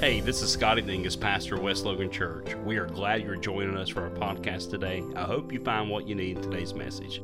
Hey, this is Scotty Dingus, pastor of West Logan Church. We are glad you're joining us for our podcast today. I hope you find what you need in today's message.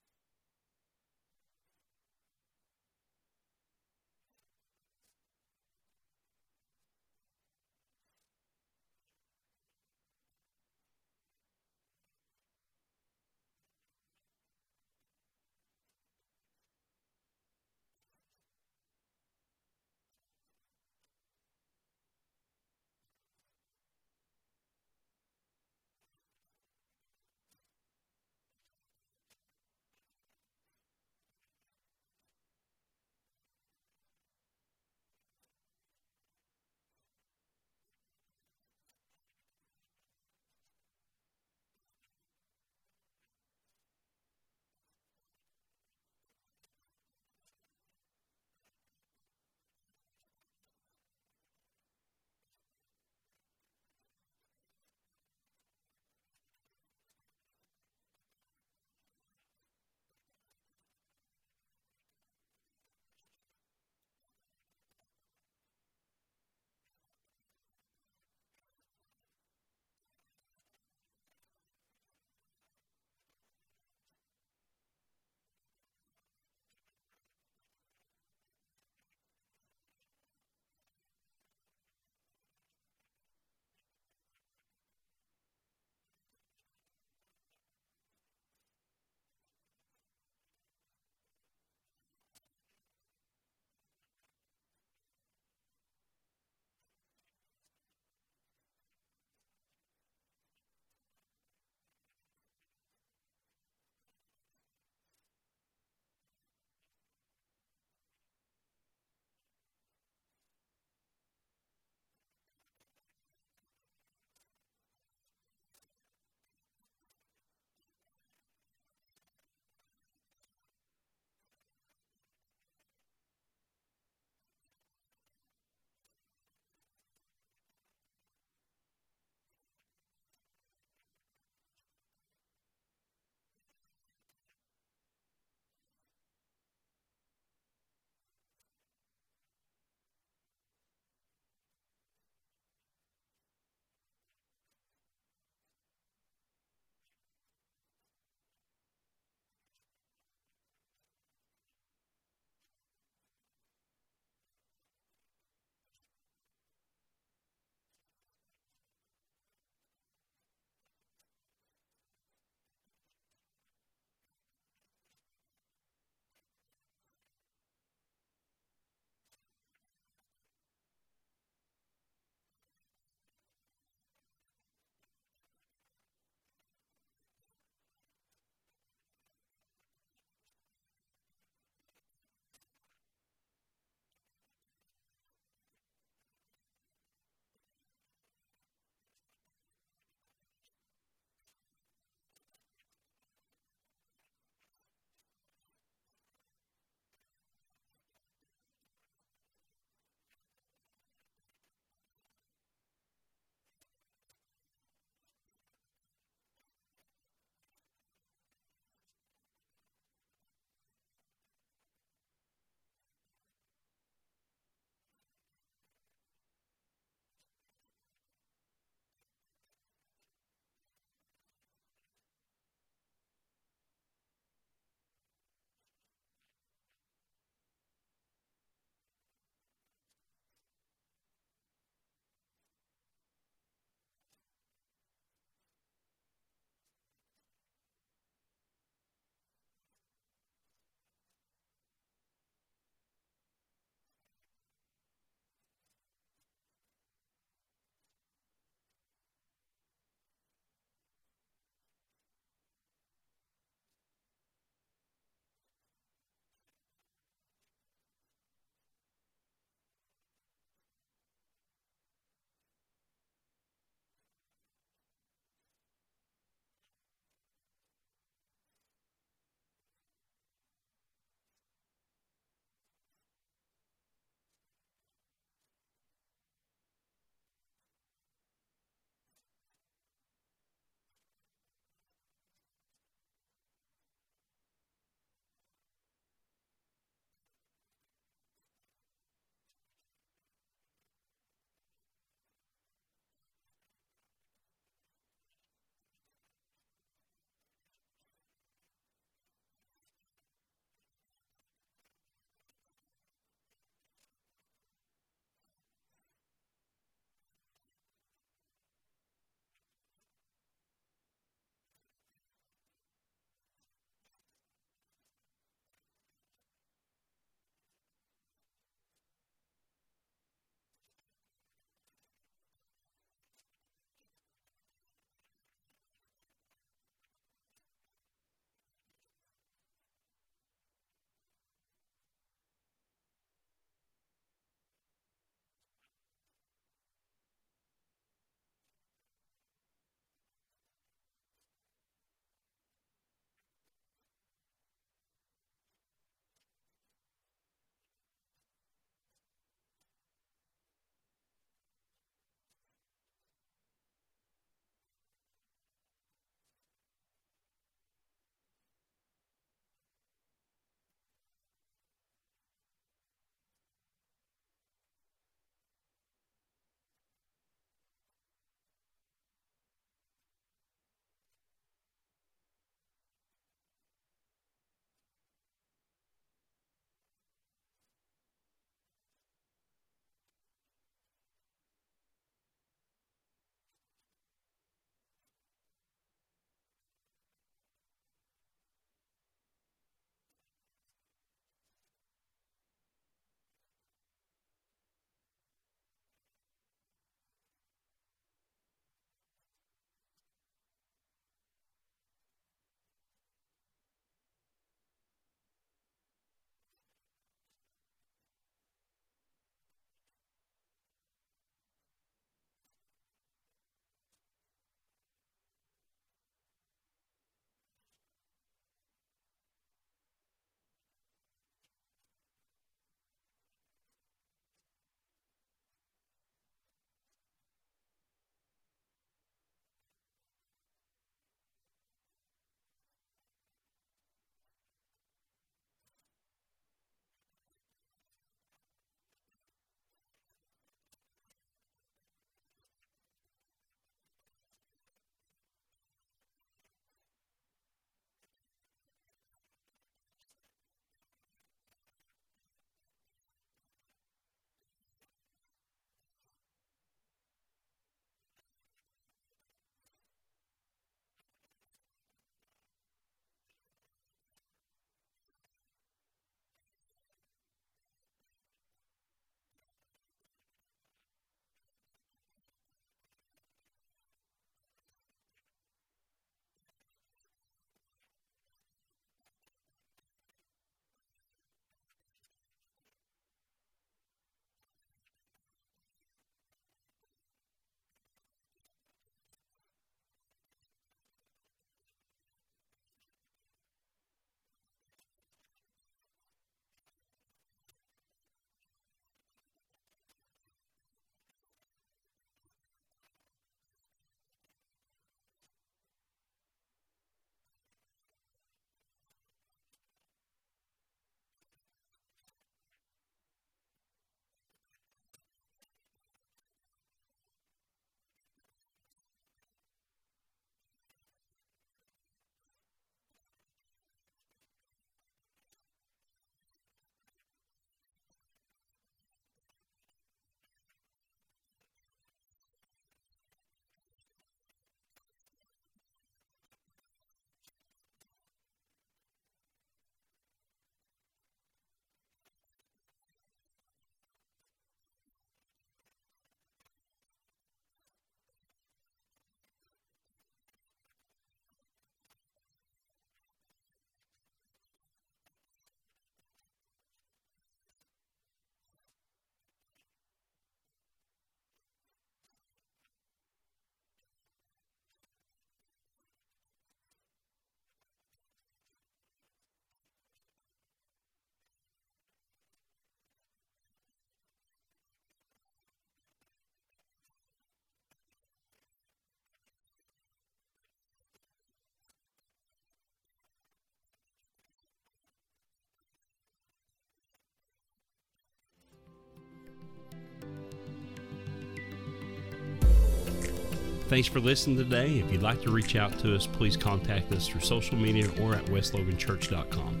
Thanks for listening today. If you'd like to reach out to us, please contact us through social media or at westloganchurch.com.